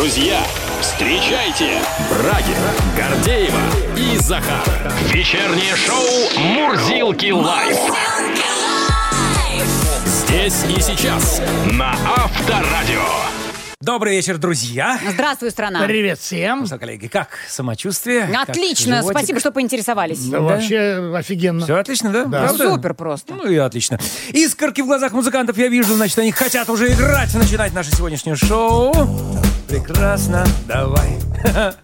Друзья, встречайте Брагин, Гордеева и Захар. Вечернее шоу «Мурзилки лайф». Здесь и сейчас на Авторадио. Добрый вечер, друзья. Здравствуй, страна. Привет всем. Ну что, коллеги, как самочувствие? Отлично, спасибо, что поинтересовались. Да, вообще офигенно. Все отлично, да? Да. Правда? Супер просто. Ну и отлично. Искорки в глазах музыкантов я вижу, значит, они хотят уже играть, начинать наше сегодняшнее шоу. Прекрасно, давай.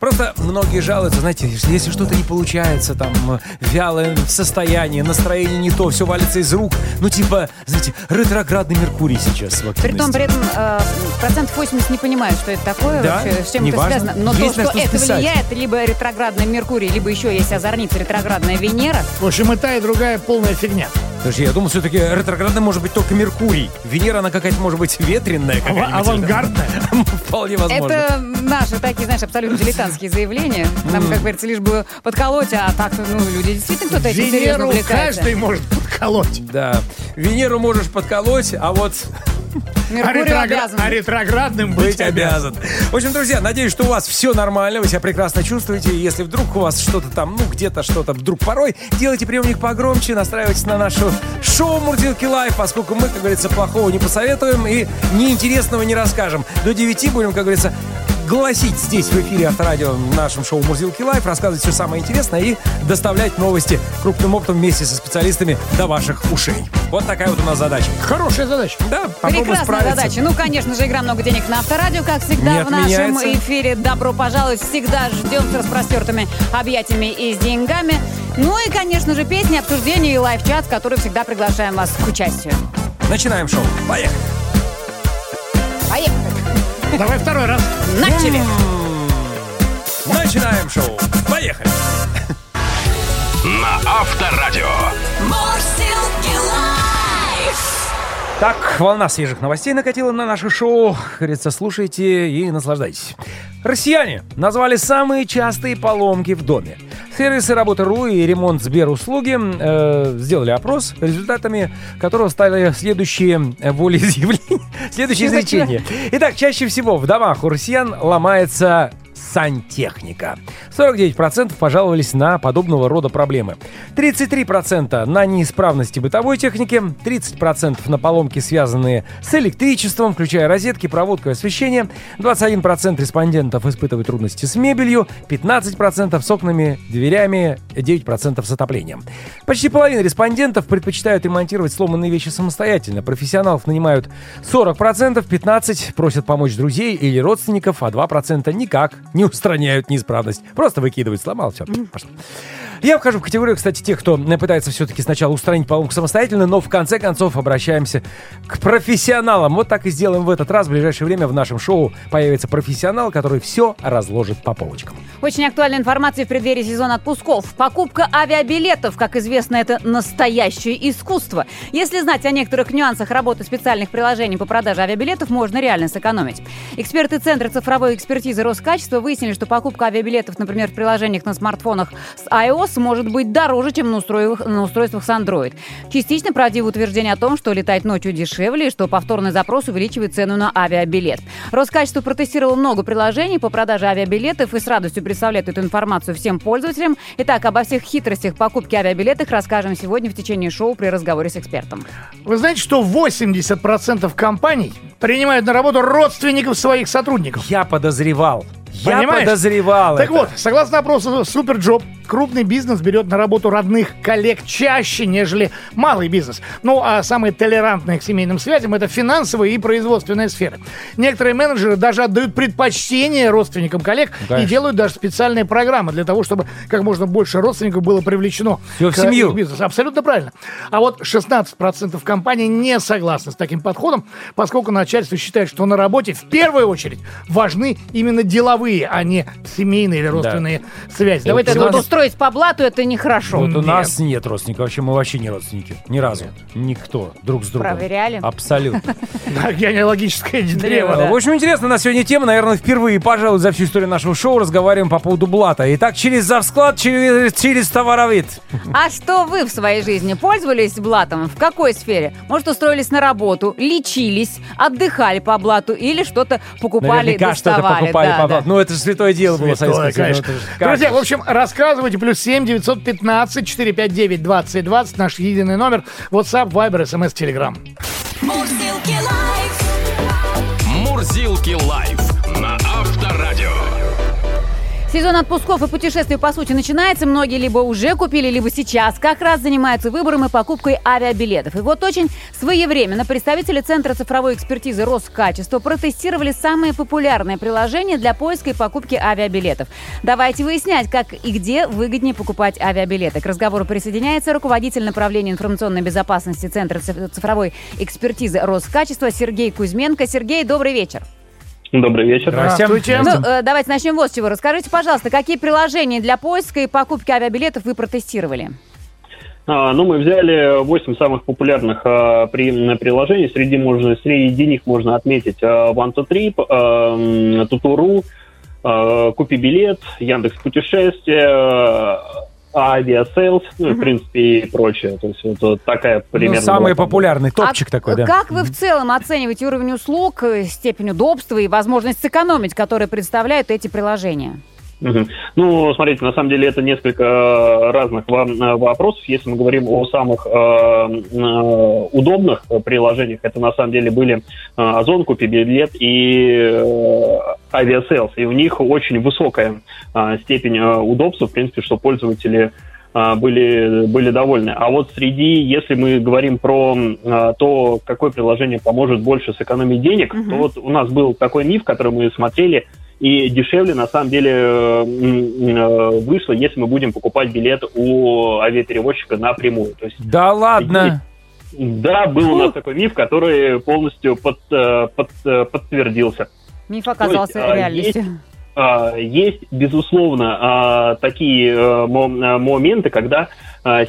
Просто многие жалуются, знаете, если что-то не получается, там, вялое состояние, настроение не то, все валится из рук. Ну, типа, знаете, ретроградный Меркурий сейчас в При том, активности. при этом э, процентов 80 не понимают, что это такое Да? вообще, с чем это Неважно. связано. Но Есть то, что что это списать. влияет, либо ретроградный Меркурий, либо еще есть озорница ретроградная Венера. В общем, и та, и другая полная фигня. Подожди, я думал, все-таки ретроградный может быть только Меркурий. Венера, она какая-то может быть ветреная. Ава- какая-нибудь. авангардная. Вполне возможно. Это наши такие, знаешь, абсолютно дилетантские заявления. Нам, как говорится, лишь бы подколоть, а так, ну, люди действительно кто-то этим серьезно увлекается. каждый может подколоть. Да. Венеру можешь подколоть, а вот А, Меркурий ретрогра- обязан. а ретроградным быть быть обязан. В общем, друзья, надеюсь, что у вас все нормально, вы себя прекрасно чувствуете. Если вдруг у вас что-то там, ну, где-то что-то вдруг порой, делайте приемник погромче, настраивайтесь на нашу шоу Мурзилки Лайв, поскольку мы, как говорится, плохого не посоветуем и неинтересного не расскажем. До 9 будем, как говорится, гласить здесь в эфире Авторадио в нашем шоу Мурзилки Live, рассказывать все самое интересное и доставлять новости крупным оптом вместе со специалистами до ваших ушей. Вот такая вот у нас задача. Хорошая задача. Да, Прекрасная справиться. задача. Ну, конечно же, игра «Много денег» на Авторадио, как всегда, Не в нашем отменяется. эфире. Добро пожаловать. Всегда ждем с распростертыми объятиями и с деньгами. Ну и, конечно же, песни, обсуждения и live-чат, в который всегда приглашаем вас к участию. Начинаем шоу. Поехали. Поехали. Давай второй раз. Начали. Начинаем шоу. Поехали. На Авторадио. Так, волна свежих новостей накатила на наше шоу. Как говорится, слушайте и наслаждайтесь. Россияне назвали самые частые поломки в доме. Сервисы работы РУ и ремонт Сберуслуги э, сделали опрос, результатами которого стали следующие э, волеизъявления, следующие изречения. Итак, чаще всего в домах у россиян ломается сантехника. 49% пожаловались на подобного рода проблемы. 33% на неисправности бытовой техники, 30% на поломки, связанные с электричеством, включая розетки, проводку и освещение, 21% респондентов испытывают трудности с мебелью, 15% с окнами, дверями, 9% с отоплением. Почти половина респондентов предпочитают ремонтировать сломанные вещи самостоятельно. Профессионалов нанимают 40%, 15% просят помочь друзей или родственников, а 2% никак не устраняют неисправность. Просто выкидывают, сломал, все, пошло. Я вхожу в категорию, кстати, тех, кто пытается все-таки сначала устранить поломку самостоятельно, но в конце концов обращаемся к профессионалам. Вот так и сделаем в этот раз. В ближайшее время в нашем шоу появится профессионал, который все разложит по полочкам. Очень актуальная информация в преддверии сезона отпусков. Покупка авиабилетов, как известно, это настоящее искусство. Если знать о некоторых нюансах работы специальных приложений по продаже авиабилетов, можно реально сэкономить. Эксперты Центра цифровой экспертизы Роскачества выяснили, что покупка авиабилетов, например, в приложениях на смартфонах с iOS может быть дороже, чем на устройствах, на устройствах с Android. Частично правдиво утверждение о том, что летать ночью дешевле и что повторный запрос увеличивает цену на авиабилет. Роскачество протестировало много приложений по продаже авиабилетов и с радостью представляет эту информацию всем пользователям. Итак, обо всех хитростях покупки авиабилетов расскажем сегодня в течение шоу при разговоре с экспертом. Вы знаете, что 80% компаний принимают на работу родственников своих сотрудников? Я подозревал. Я Понимаешь? подозревал Так это. вот, согласно опросу SuperJob, крупный бизнес берет на работу родных коллег чаще, нежели малый бизнес. Ну, а самые толерантные к семейным связям – это финансовая и производственная сферы. Некоторые менеджеры даже отдают предпочтение родственникам коллег и Конечно. делают даже специальные программы для того, чтобы как можно больше родственников было привлечено Всё в семью. их бизнесу. Абсолютно правильно. А вот 16% компаний не согласны с таким подходом, поскольку начальство считает, что на работе в первую очередь важны именно деловые, а не семейные или родственные связи. Давайте вот строить по блату это нехорошо. Вот у Нет. нас нет родственников, вообще мы вообще не родственники. Ни разу. Никто. Друг с другом. Проверяли? Абсолютно. Генеалогическое древо. Да. В общем, интересно, на сегодня тема, наверное, впервые, пожалуй, за всю историю нашего шоу разговариваем по поводу блата. Итак, через завсклад, через, через товаровид. А что вы в своей жизни пользовались блатом? В какой сфере? Может, устроились на работу, лечились, отдыхали по блату или что-то покупали, Наверняка что-то доставали? покупали Да, по да. Ну, это же святое дело было Союзе. конечно. Друзья, в общем, рассказывайте. Плюс 7 915 459 2020. Наш единый номер. WhatsApp, Viber, SMS, Telegram. Мурзилки лайф. Мурзилки лайф. Сезон отпусков и путешествий, по сути, начинается. Многие либо уже купили, либо сейчас как раз занимаются выбором и покупкой авиабилетов. И вот очень своевременно представители Центра цифровой экспертизы Роскачества протестировали самые популярные приложения для поиска и покупки авиабилетов. Давайте выяснять, как и где выгоднее покупать авиабилеты. К разговору присоединяется руководитель направления информационной безопасности Центра циф- цифровой экспертизы Роскачества Сергей Кузьменко. Сергей, добрый вечер. Добрый вечер. Здравствуйте. Ну, э, давайте начнем вот с чего. Расскажите, пожалуйста, какие приложения для поиска и покупки авиабилетов вы протестировали? А, ну, мы взяли 8 самых популярных а, при, приложений. Среди, можно, среди них можно отметить а, OneTwoTrip, а, м, Туту.ру, а, Купи билет, Яндекс Путешествия, а, Aviasales, ну, в принципе, и прочее. То есть, это такая Ну, примерно... самый была популярный топчик А такой, да. Как вы в целом оцениваете уровень услуг, э, степень удобства и возможность сэкономить, которые представляют эти приложения? Ну, смотрите, на самом деле это несколько э, разных э, вопросов. Если мы говорим о самых э, э, удобных приложениях, это на самом деле были Озон, Купи билет и э, Aviasales. И у них очень высокая э, степень удобства, в принципе, что пользователи были, были довольны. А вот среди, если мы говорим про э, то, какое приложение поможет больше сэкономить денег, Мгм. то вот у нас был такой миф, который мы смотрели, и дешевле, на самом деле, э, э, вышло, если мы будем покупать билет у авиаперевозчика напрямую. То есть, Да ладно. да, был у нас такой миф, который полностью под, э, под, подтвердился. Миф оказался а, реальностью. А, Есть, безусловно, а, такие мо- моменты, когда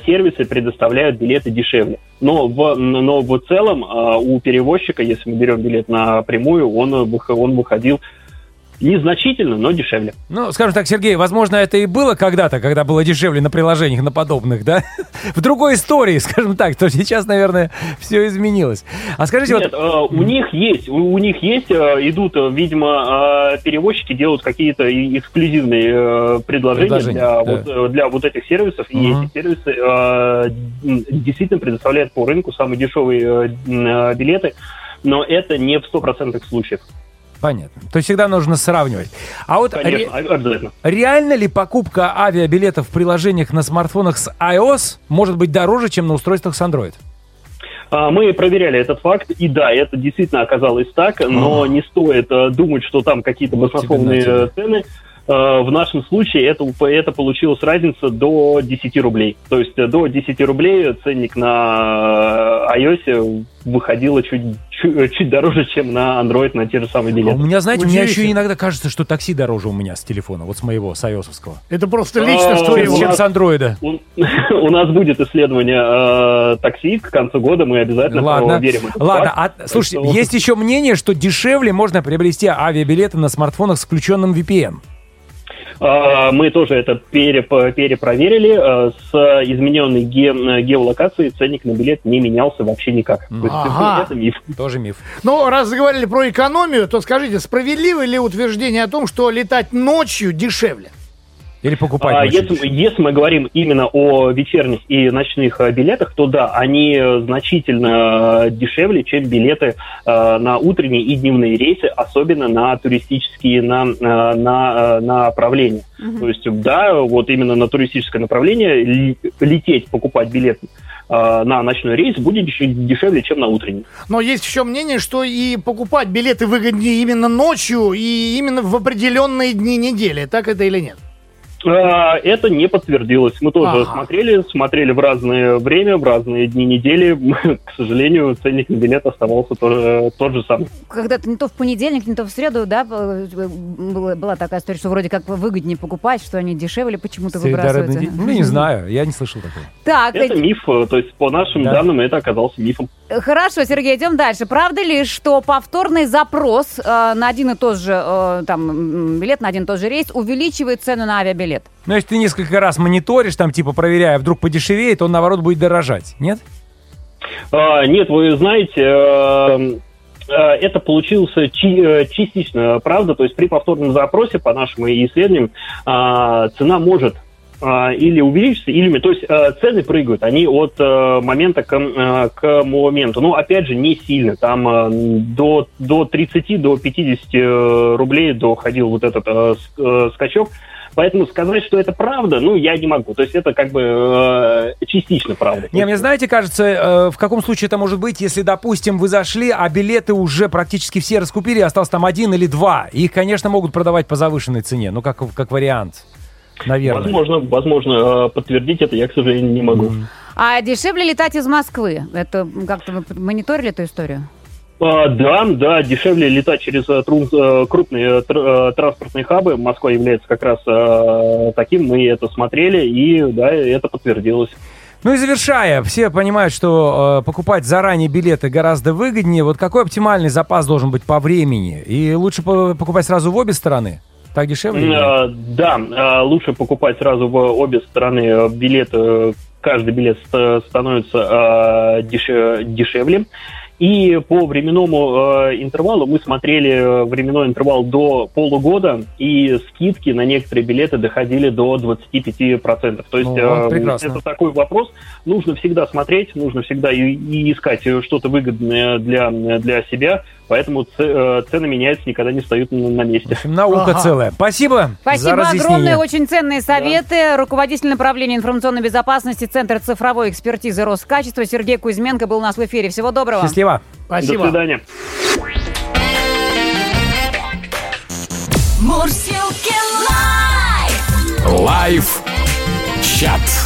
сервисы предоставляют билеты дешевле. Но в, но в целом у перевозчика, если мы берем билет напрямую, он, он выходил незначительно, но дешевле. Ну, скажем так, Сергей, возможно, это и было когда-то, когда было дешевле на приложениях, на подобных, да? В другой истории, скажем так, то сейчас, наверное, все изменилось. А скажите, Нет, вот... э, у них есть, у, у них есть, э, идут, э, видимо, перевозчики делают какие-то и- эксклюзивные предложения Предложения, для, да. вот, для вот этих сервисов, и Мгм. эти сервисы действительно предоставляют по рынку самые дешевые билеты, но это не в стопроцентных случаях. Понятно. То есть всегда нужно сравнивать. А вот ре- Конечно, а- обязательно. реально ли покупка авиабилетов в приложениях на смартфонах с iOS может быть дороже, чем на устройствах с Android? А, Мы проверяли этот факт, и да, это действительно оказалось так, но не стоит э, думать, что там какие-то баснословные э, цены. Э, В нашем случае это, это получилась разница до 10 рублей. То есть э, до 10 рублей ценник на э, iOS выходило чуть, чуть, чуть дороже, чем на Android на те же самые А билеты. у меня, знаете, у меня еще иногда кажется, что такси дороже у меня с телефона, вот с моего, с ios Это просто А, личность у твоего. чем нас- с андроида. У, нас будет исследование такси к концу года, мы обязательно проверим ладно. А, слушайте, что- есть еще мнение, что дешевле можно приобрести авиабилеты на смартфонах с включенным VPN. А, Мы тоже это переп- перепроверили. А, С измененной ге- геолокацией ценник на билет не менялся вообще никак. То есть Ага. это миф. Тоже миф. Ну, раз заговорили про экономию, то скажите, справедливо ли утверждение о том, что летать ночью дешевле? Или покупать А, Если, если мы говорим именно о вечерних и ночных э, билетах, то да, они э, значительно э, дешевле, чем билеты э, на утренние и дневные рейсы, особенно на туристические на, на, э, направления. То есть, да, вот именно на туристическое направление лететь, покупать билет э, на ночной рейс будет еще дешевле, чем на утренний. Но есть еще мнение, что и покупать билеты выгоднее именно ночью и именно в определенные дни недели. Так это или нет? А, Это не подтвердилось. Мы тоже Ага. смотрели, смотрели в разное время, в разные дни недели. К сожалению, ценник на билет оставался тоже, тот же самый. Когда-то не то в понедельник, не то в среду, да, была, была такая история, что вроде как выгоднее покупать, что они дешевле почему-то выбрасываются. Ну, не знаю, я не слышал такого. Так, Это миф, э, то есть по нашим Да. данным это оказался мифом. Хорошо, Сергей, идем дальше. Правда ли, что повторный запрос э, на один и тот же э, там билет, на один и тот же рейс увеличивает цену на авиабилет? Ну, если ты несколько раз мониторишь, там, типа, проверяя, вдруг подешевеет, он, наоборот, будет дорожать. Нет? А, Нет, вы знаете, э, э, это получился чи- э, частично правда, то есть при повторном запросе по нашим исследованиям а, цена может или увеличиться, или... То есть э, цены прыгают, они от э, момента к, э, к моменту. Но, опять же, не сильно. Там до, до 30, до 50 э, рублей доходил вот этот скачок. Поэтому сказать, что это правда, ну, я не могу. То есть это как бы э, частично правда. Не, мне, знаете, кажется, э, в каком случае это может быть, если, допустим, вы зашли, а билеты уже практически все раскупили, остался там один или два. Их, конечно, могут продавать по завышенной цене, ну, как, как вариант. Наверное. Возможно, возможно, э, подтвердить это я, к сожалению, не могу. А дешевле летать из Москвы? Это как-то вы мониторили эту историю? А, Да, да, дешевле летать через э, трун- э, крупные тр- транспортные хабы. Москва является как раз э, таким. Мы это смотрели, и да, это подтвердилось. Ну и завершая, все понимают, что э, покупать заранее билеты гораздо выгоднее. Вот какой оптимальный запас должен быть по времени? И лучше по- покупать сразу в обе стороны? Так дешевле? Э, Да, э, лучше покупать сразу в обе стороны э, билеты. Каждый билет ст- становится э, деше- дешевле. И по временному э, интервалу мы смотрели э, временной интервал до полугода, и скидки на некоторые билеты доходили до 25%. То есть Ну, э, прекрасно. это такой вопрос. Нужно всегда смотреть, нужно всегда и, и искать э, что-то выгодное для, для себя. Поэтому э, цены меняются, никогда не стоят на на В месте. общем, наука Ага. целая. Спасибо, за Спасибо разъяснение. огромное, очень ценные советы. Руководитель направления информационной безопасности Центра цифровой экспертизы Роскачества Сергей Кузьменко был у нас в эфире. Всего доброго. Счастливо. Спасибо. До свидания. Мурсилки лайф. Live чат.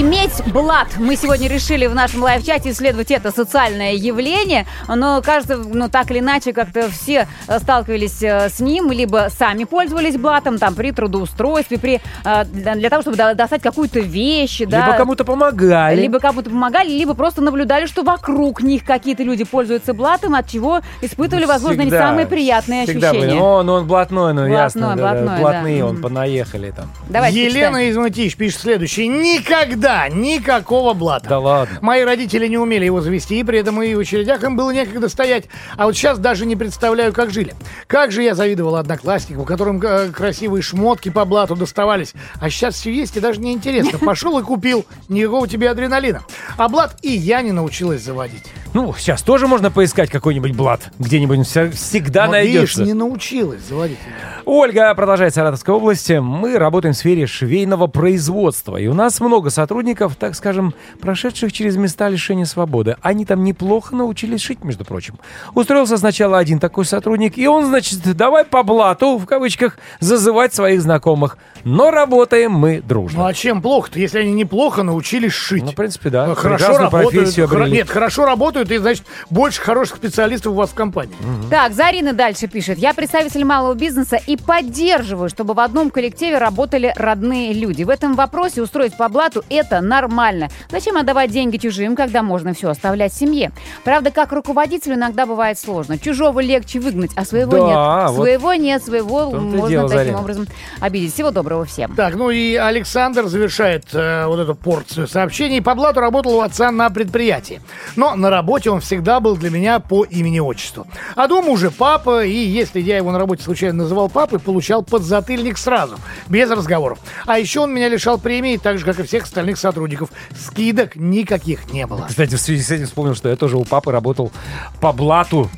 Иметь блат. Мы сегодня решили в нашем live-чате исследовать это социальное явление, но кажется, ну так или иначе, как-то все э, сталкивались э, с ним, либо сами пользовались блатом, там, при трудоустройстве, при, э, для, того, чтобы до- достать какую-то вещь, да. Либо кому-то помогали. Либо кому-то помогали, либо просто наблюдали, что вокруг них какие-то люди пользуются блатом, от чего испытывали, возможно, не Всегда. самые приятные Всегда ощущения. были. О, ну он блатной, ну Блатной, ясно. да, да, блатной, да. блатные, он Мгм. понаехали там. Давайте Елена из Мытищ пишет следующее. Никогда никакого блата. Да ладно. Мои родители не умели его завести, и при этом и в очередях им было некогда стоять. А вот сейчас даже не представляю, как жили. Как же я завидовал однокласснику, которым э, красивые шмотки по блату доставались. А сейчас все есть, и даже не интересно. Пошел и купил. Никакого тебе адреналина. А блат и я не научилась заводить. Ну, сейчас тоже можно поискать какой-нибудь блат. Где-нибудь всегда Но, видишь, найдется. не научилась заводить. Ольга продолжает Саратовской области. Мы работаем в сфере швейного производства. И у нас много сотрудников, так скажем, прошедших через места лишения свободы. Они там неплохо научились шить, между прочим. Устроился сначала один такой сотрудник, и он, значит, давай по блату, в кавычках, зазывать своих знакомых. Но работаем мы Ну дружно. а чем плохо-то, если они неплохо научились шить? Ну, в принципе, да. Ну, Хорошо Прекрасную работают. Нет, хорошо работают, и значит больше хороших специалистов у вас в компании. Так, Зарина дальше пишет. Я представитель малого бизнеса и поддерживаю, чтобы в одном коллективе работали родные люди. В этом вопросе устроить по блату – это нормально. Зачем отдавать деньги чужим, когда можно все оставлять семье? Правда, как руководителю иногда бывает сложно. Чужого легче выгнать, а своего Да, нет. вот Своего нет, своего можно дело, таким Зарина. образом обидеть. Всего доброго всем. Так, ну и Александр завершает э, вот эту порцию сообщений. По блату работал у отца на предприятии. Но на работе он всегда был для меня по имени-отчеству. А дома уже папа, и если я его на работе случайно называл папой, получал подзатыльник сразу, без разговоров. А еще он меня лишал премии, так же, как и всех остальных сотрудников. Скидок никаких не было. Кстати, в связи с этим вспомнил, что я тоже у папы работал по блату,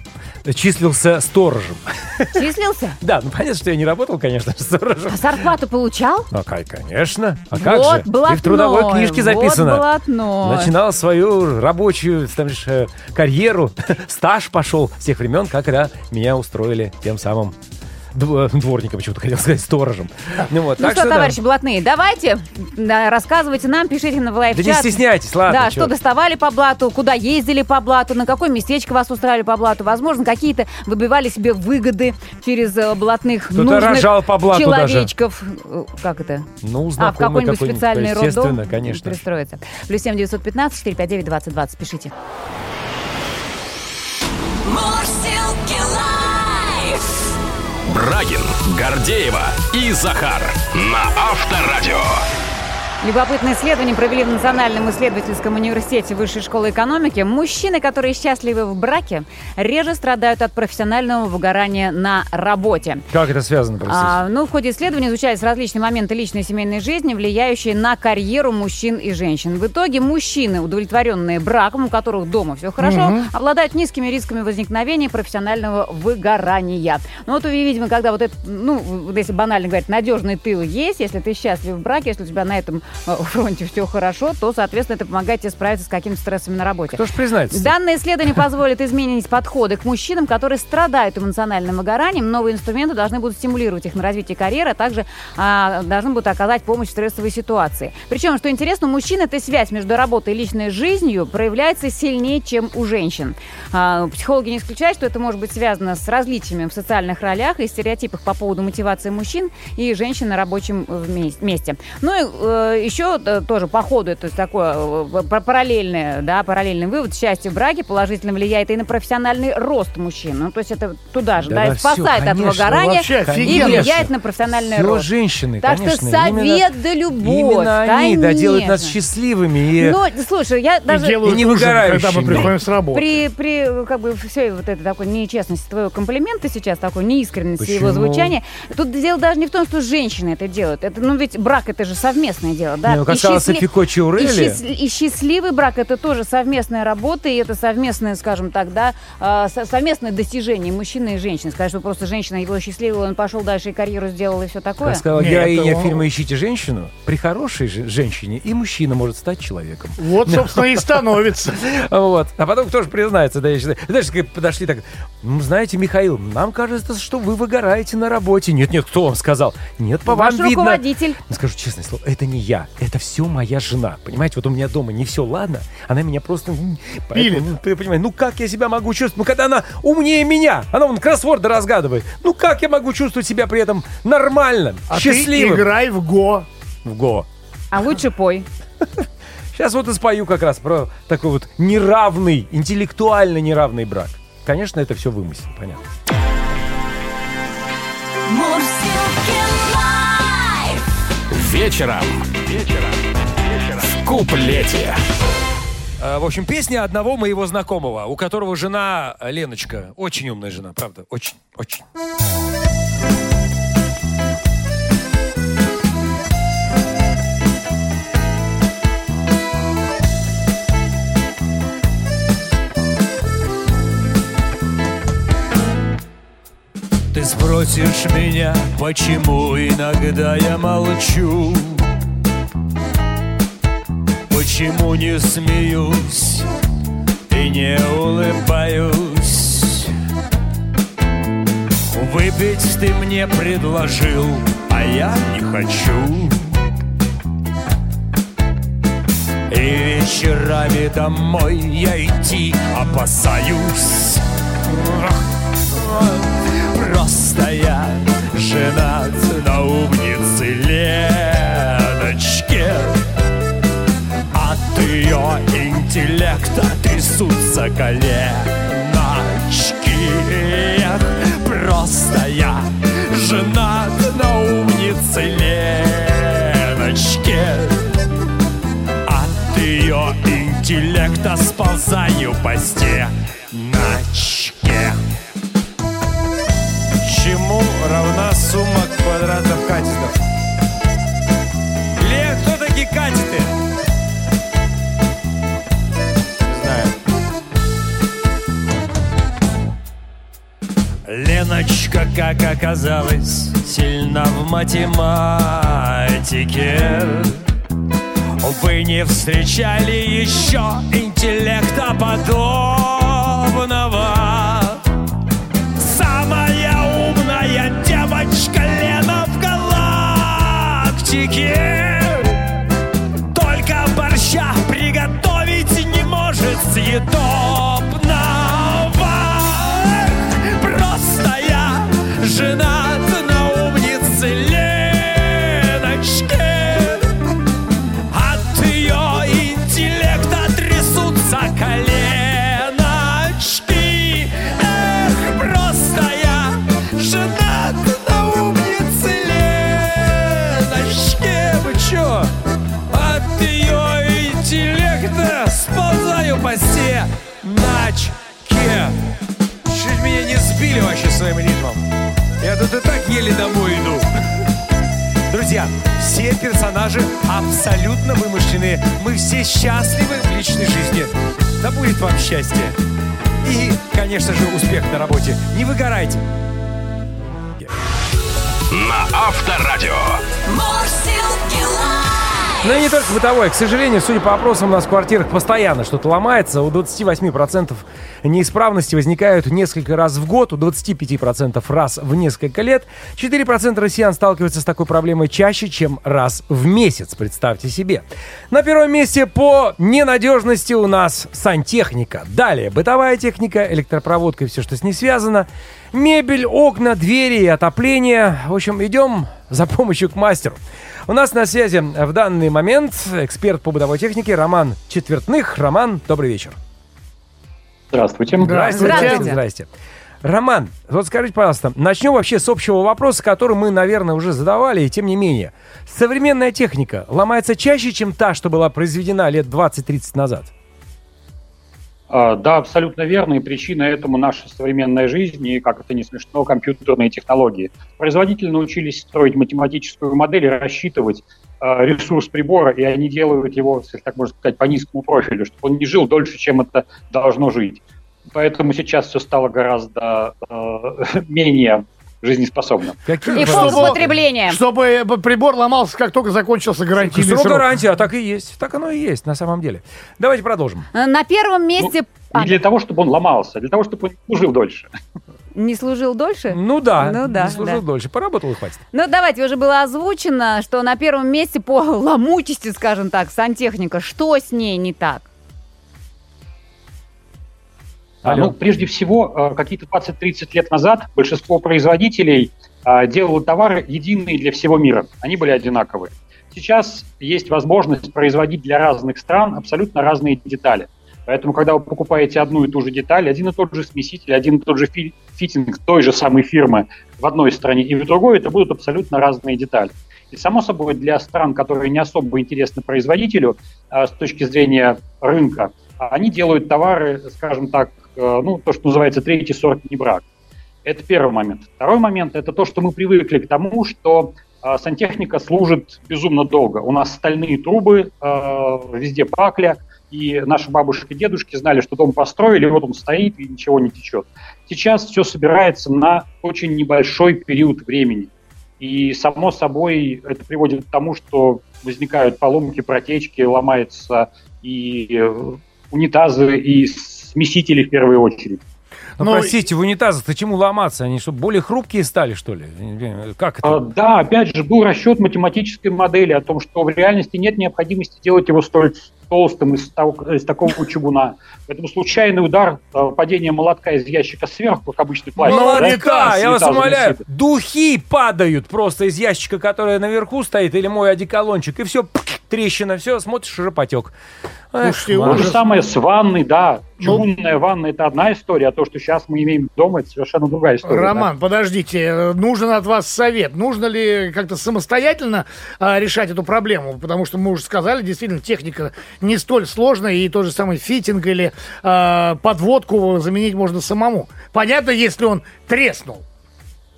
числился сторожем. Числился? Да, ну понятно, что я не работал, конечно, сторожем. А зарплату получал? Ну, кай- конечно. А как вот же? блатной, И в трудовой книжке Вот записано. блатной. Начинал свою рабочую там, э, карьеру, стаж пошел с тех времен, когда меня устроили тем самым дворником, почему-то хотел сказать, сторожем. Ну, вот, Ну так что, да. товарищи блатные, давайте, да, рассказывайте нам, пишите на live Да не стесняйтесь, ладно. Да, чё. что доставали по блату, куда ездили по блату, на какое местечко вас устраивали по блату. Возможно, какие-то выбивали себе выгоды через э, блатных Кто-то нужных рожал по блату даже. человечков. Э, Как это? Ну, А, в знакомый какой-нибудь какой-нибудь, специальный роддом естественно, конечно. пристроиться. Плюс семь девятьсот пятнадцать четыре пять девять двадцать двадцать. Пишите. Мурсилки лайф. Брагин, Гордеева и Захар на Авторадио. Любопытное исследование провели в Национальном исследовательском университете Высшей школы экономики. Мужчины, которые счастливы в браке, реже страдают от профессионального выгорания на работе. Как это связано, простите? А, ну, в ходе исследования изучались различные моменты личной и семейной жизни, влияющие на карьеру мужчин и женщин. В итоге мужчины, удовлетворенные браком, у которых дома все хорошо, обладают низкими рисками возникновения профессионального выгорания. Ну, вот, видимо, когда вот это, ну, если банально говорить, надежный тыл есть, если ты счастлив в браке, если у тебя на этом фронте все хорошо, то, соответственно, это помогает тебе справиться с какими-то стрессами на работе. Кто ж признается? Данное исследование позволит изменить подходы к мужчинам, которые страдают эмоциональным выгоранием. Новые инструменты должны будут стимулировать их на развитие карьеры, а также а, должны будут оказать помощь в стрессовой ситуации. Причем, что интересно, у мужчин эта связь между работой и личной жизнью проявляется сильнее, чем у женщин. А, психологи не исключают, что это может быть связано с различиями в социальных ролях и стереотипах по поводу мотивации мужчин и женщин на рабочем э, месте. Ну и э, еще э, тоже по ходу, это такое э, пар- параллельное, да, параллельный вывод. Счастье в браке положительно влияет и на профессиональный рост мужчин. Ну, то есть это туда же, Да, да, да, и спасает от конечно, выгорания вообще и влияет на профессиональный Всё рост. женщины, Так конечно. что именно- совет да любовь. Именно они, да, делают нас конечно. счастливыми. И... Ну, слушай, я И даже... делают И не ужин, когда мы выгорающими. приходим с работы. При, при как бы всей вот этой такой нечестности твоего комплимента сейчас, такой неискренности его Почему? звучания, тут дело даже не в том, что женщины это делают. Это, ну ведь брак это же совместное дело, да? Не, ну, как И сказала счастлив- Софи Кочиурелли, и, счаст- и счастливый брак это тоже совместная работа, и это совместное, скажем так, да, а, со- совместное достижение мужчины и женщины. Сказать, что просто женщина его счастливая, он пошел дальше и карьеру сделал, и все такое. как сказала героиня это- фильма «Ищите женщину», при хорошей же- женщине и мужчина может стать человеком. Вот, собственно, и становится. Вот. А потом кто же признается, да, я считаю. Знаешь, как подошли так, «Ну, знаете, Михаил, нам кажется, что вы выгораете на работе. Нет, нет, кто вам сказал? Нет, по вам видно. руководитель. Скажу честное слово, это не я, это все моя жена. Понимаете, вот у меня дома не все ладно, она меня просто... поэтому, ну, ты понимаешь, ну как я себя могу чувствовать? Ну когда она умнее меня, она вон кроссворды разгадывает. Ну как я могу чувствовать себя при этом нормальным, А ты счастливым? играй в го. В го. А лучше пой. Сейчас вот и спою как раз про такой вот неравный, интеллектуально неравный брак. Конечно, это все вымысел, понятно. Мурсилки Вечером. В куплете. А, В общем, песня одного моего знакомого, у которого жена Леночка. Очень умная жена, правда, очень, очень. Ты спросишь меня, почему иногда я молчу Почему не смеюсь и не улыбаюсь? Выпить ты мне предложил, а я не хочу. И вечерами домой я идти опасаюсь. Просто я женат на умнице Леночке ее интеллекта трясутся коленочки. Эх, Просто я женат на умнице Леночке. От ее интеллекта сползаю по стеночке. Чему равна сумма квадратов катетов? Леночка, как оказалось, сильно в математике. Вы не встречали еще интеллекта подобного. Самая умная девочка Лена в галактике. Только борща приготовить не может с едой сбили вообще своим ритмом. Я тут и так еле домой иду. Друзья, все персонажи абсолютно вымышленные. Мы все счастливы в личной жизни. Да будет вам счастье. И, конечно же, успех на работе. Не выгорайте. На Авторадио. Мурсилки Но и не только бытовой. К сожалению, судя по опросам, у нас в квартирах постоянно что-то ломается. У 28% неисправности возникают несколько раз в год, у 25% раз в несколько лет. 4% россиян сталкиваются с такой проблемой чаще, чем раз в месяц, представьте себе. На первом месте по ненадежности у нас сантехника. Далее бытовая техника, электропроводка и все, что с ней связано. Мебель, окна, двери и отопление. В общем, идем за помощью к мастеру. У нас на связи в данный момент эксперт по бытовой технике Роман Четвертных. Роман, добрый вечер. Здравствуйте. Здравствуйте. Здравствуйте. Здрасте. Роман, вот скажите, пожалуйста, начнем вообще с общего вопроса, который мы, наверное, уже задавали, и тем не менее. Современная техника ломается чаще, чем та, что была произведена лет 20-30 назад? А, Да, абсолютно верно, и причина этому наша современная жизнь и, как это не смешно, компьютерные технологии. Производители научились строить математическую модель и рассчитывать а, ресурс прибора, и они делают его, так можно сказать, по низкому профилю, чтобы он не жил дольше, чем это должно жить. Поэтому сейчас все стало гораздо а, менее жизнеспособным. Какие И потребления. Чтобы э, прибор ломался, как только закончился гарантийный Срок срок. гарантии, а так и есть. Так оно и есть, на самом деле. Давайте продолжим. Э, На первом месте... А, Не для того, чтобы он ломался, а для того, чтобы он служил дольше. не служил дольше? Ну да, Ну да, не служил да. дольше. Поработал и хватит. Ну, давайте, уже было озвучено, что на первом месте по ломучести, скажем так, сантехника. Что с ней не так? А, Алло. Ну, прежде всего, э, какие-то 20-30 лет назад большинство производителей а, делало товары единые для всего мира. Они были одинаковые. Сейчас есть возможность производить для разных стран абсолютно разные детали. Поэтому, когда вы покупаете одну и ту же деталь, один и тот же смеситель, один и тот же фи- фитинг той же самой фирмы в одной стране и в другой, это будут абсолютно разные детали. И, само собой, для стран, которые не особо интересны производителю а, с точки зрения рынка, они делают товары, скажем так, э, ну, то, что называется третий сорт не брак. Это первый момент. Второй момент – это то, что мы привыкли к тому, что э, сантехника служит безумно долго. У нас стальные трубы, э, везде пакля, и наши бабушки и дедушки знали, что дом построили, вот он стоит и ничего не течет. Сейчас все собирается на очень небольшой период времени. И, само собой, это приводит к тому, что возникают поломки, протечки, ломаются и э, унитазы, и смесители в первую очередь. Ну, Ну, простите, в унитазах-то чему ломаться? Они что, более хрупкие стали, что ли? Как А, это? Да, опять же, был расчет математической модели о том, что в реальности нет необходимости делать его столь толстым из, того- из такого чугуна. Поэтому случайный удар, а, падение молотка из ящика сверху, как обычный пластик. да, Молодка, с я вас умоляю. висит. Духи падают просто из ящика, который наверху стоит, или мой одеколончик, и все, трещина, все, смотришь, уже потек. Эх, Слушайте. То же самое с ванной, да. Ну- Чугунная ванна – это одна история, а то, что сейчас мы имеем дома, это совершенно другая история. да. Роман, подождите, э, нужен от вас совет. Нужно ли как-то самостоятельно а, решать эту проблему? Потому что мы уже сказали, действительно, техника не столь сложная, и тот же самый фитинг или а, подводку заменить можно самому. Понятно, если он треснул.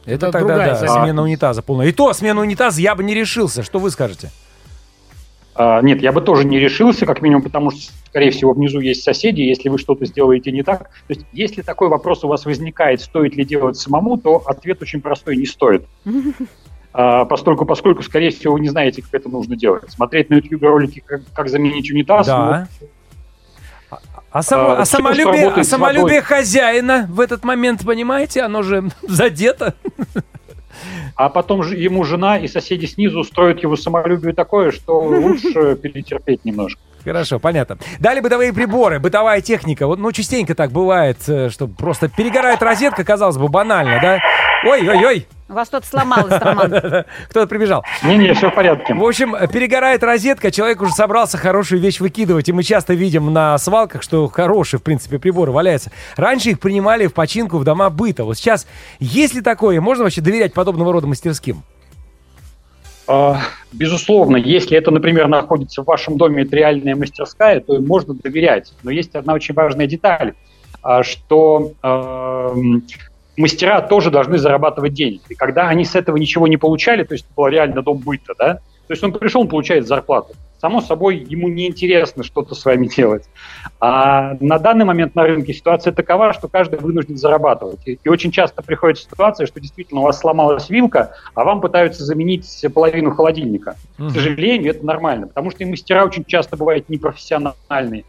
Это это тогда, другая да, замена. смена унитаза полная. И то, смена унитаза я бы не решился. Что вы скажете? А, Нет, я бы тоже не решился, как минимум, потому что, скорее всего, внизу есть соседи, если вы что-то сделаете не так. То есть, если такой вопрос у вас возникает, стоит ли делать самому, то ответ очень простой – не стоит. А, Поскольку, поскольку, скорее всего, вы не знаете, как это нужно делать. Смотреть на YouTube ролики, как, как заменить унитаз, Да. А, а само- А, а самолюбие, а самолюбие хозяина в этот момент, понимаете, оно же задето. А потом же ему жена и соседи снизу устроят его самолюбию такое, что лучше перетерпеть немножко. Хорошо, понятно. Далее бытовые приборы, бытовая техника. Вот, ну, частенько так бывает, э, что просто перегорает розетка, казалось бы, банально, да? Ой-ой-ой, У вас что-то сломалось, Роман. кто-то прибежал. Не-не, все в порядке. В общем, перегорает розетка, человек уже собрался хорошую вещь выкидывать, и мы часто видим на свалках, что хорошие, в принципе, приборы валяются. Раньше их принимали в починку в дома быта. Вот сейчас, есть ли такое, можно вообще доверять подобного рода мастерским? А, Безусловно, если это, например, находится в вашем доме, это реальная мастерская, то им можно доверять. Но есть одна очень важная деталь, а, что эм, мастера тоже должны зарабатывать деньги. И когда они с этого ничего не получали, то есть это был реально дом быта, да, то есть он пришел, он получает зарплату. Само собой, ему неинтересно что-то с вами делать. А на данный момент на рынке ситуация такова, что каждый вынужден зарабатывать. И, и очень часто приходит ситуация, что действительно у вас сломалась вилка, а вам пытаются заменить половину холодильника. К сожалению, это нормально, потому что и мастера очень часто бывают непрофессиональные